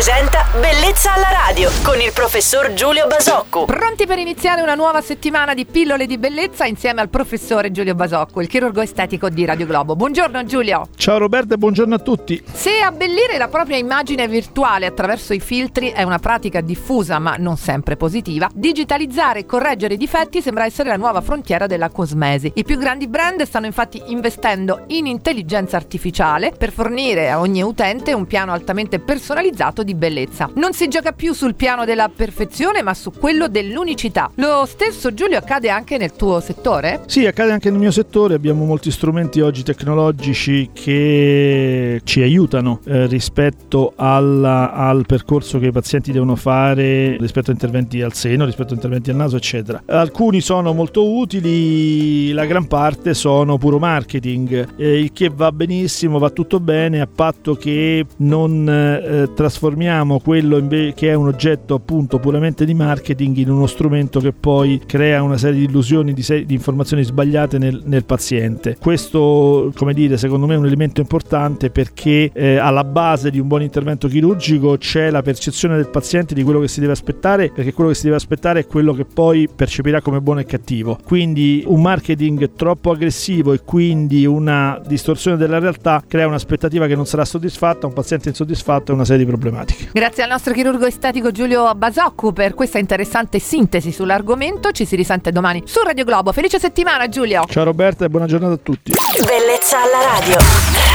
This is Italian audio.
presenta Bellezza alla radio con il professor Giulio Basocco. Pronti per iniziare una nuova settimana di pillole di bellezza insieme al professore Giulio Basocco, il chirurgo estetico di Radio Globo. Buongiorno Giulio. Ciao Roberta e buongiorno a tutti. Se abbellire la propria immagine virtuale attraverso i filtri è una pratica diffusa ma non sempre positiva, digitalizzare e correggere i difetti sembra essere la nuova frontiera della cosmesi. I più grandi brand stanno infatti investendo in intelligenza artificiale per fornire a ogni utente un piano altamente personalizzato di bellezza. Non si gioca più sul piano della perfezione ma su quello dell'unicità. Lo stesso Giulio accade anche nel tuo settore? Sì, accade anche nel mio settore, abbiamo molti strumenti oggi tecnologici che ci aiutano eh, rispetto alla, al percorso che i pazienti devono fare rispetto a interventi al seno, rispetto a interventi al naso, eccetera. Alcuni sono molto utili, la gran parte sono puro marketing, eh, il che va benissimo, va tutto bene a patto che non eh, trasformiamo quello inve- che è un oggetto appunto puramente di marketing in uno strumento che poi crea una serie di illusioni, di, se- di informazioni sbagliate nel, nel, paziente. Questo, come dire, secondo me è un elemento importante perché eh, alla base di un buon intervento chirurgico c'è la percezione del paziente di quello che si deve aspettare, perché quello che si deve aspettare è quello che poi percepirà come buono e cattivo. Quindi un marketing troppo aggressivo e quindi una distorsione della realtà crea un'aspettativa che non sarà soddisfatta, un paziente insoddisfatto e una serie di problematiche. Grazie al nostro chirurgo estetico Giulio Basoccu per questa interessante sintesi sull'argomento. Ci si risente domani su Radio Globo. Felice settimana Giulio! Ciao Roberta e buona giornata a tutti. Bellezza alla radio.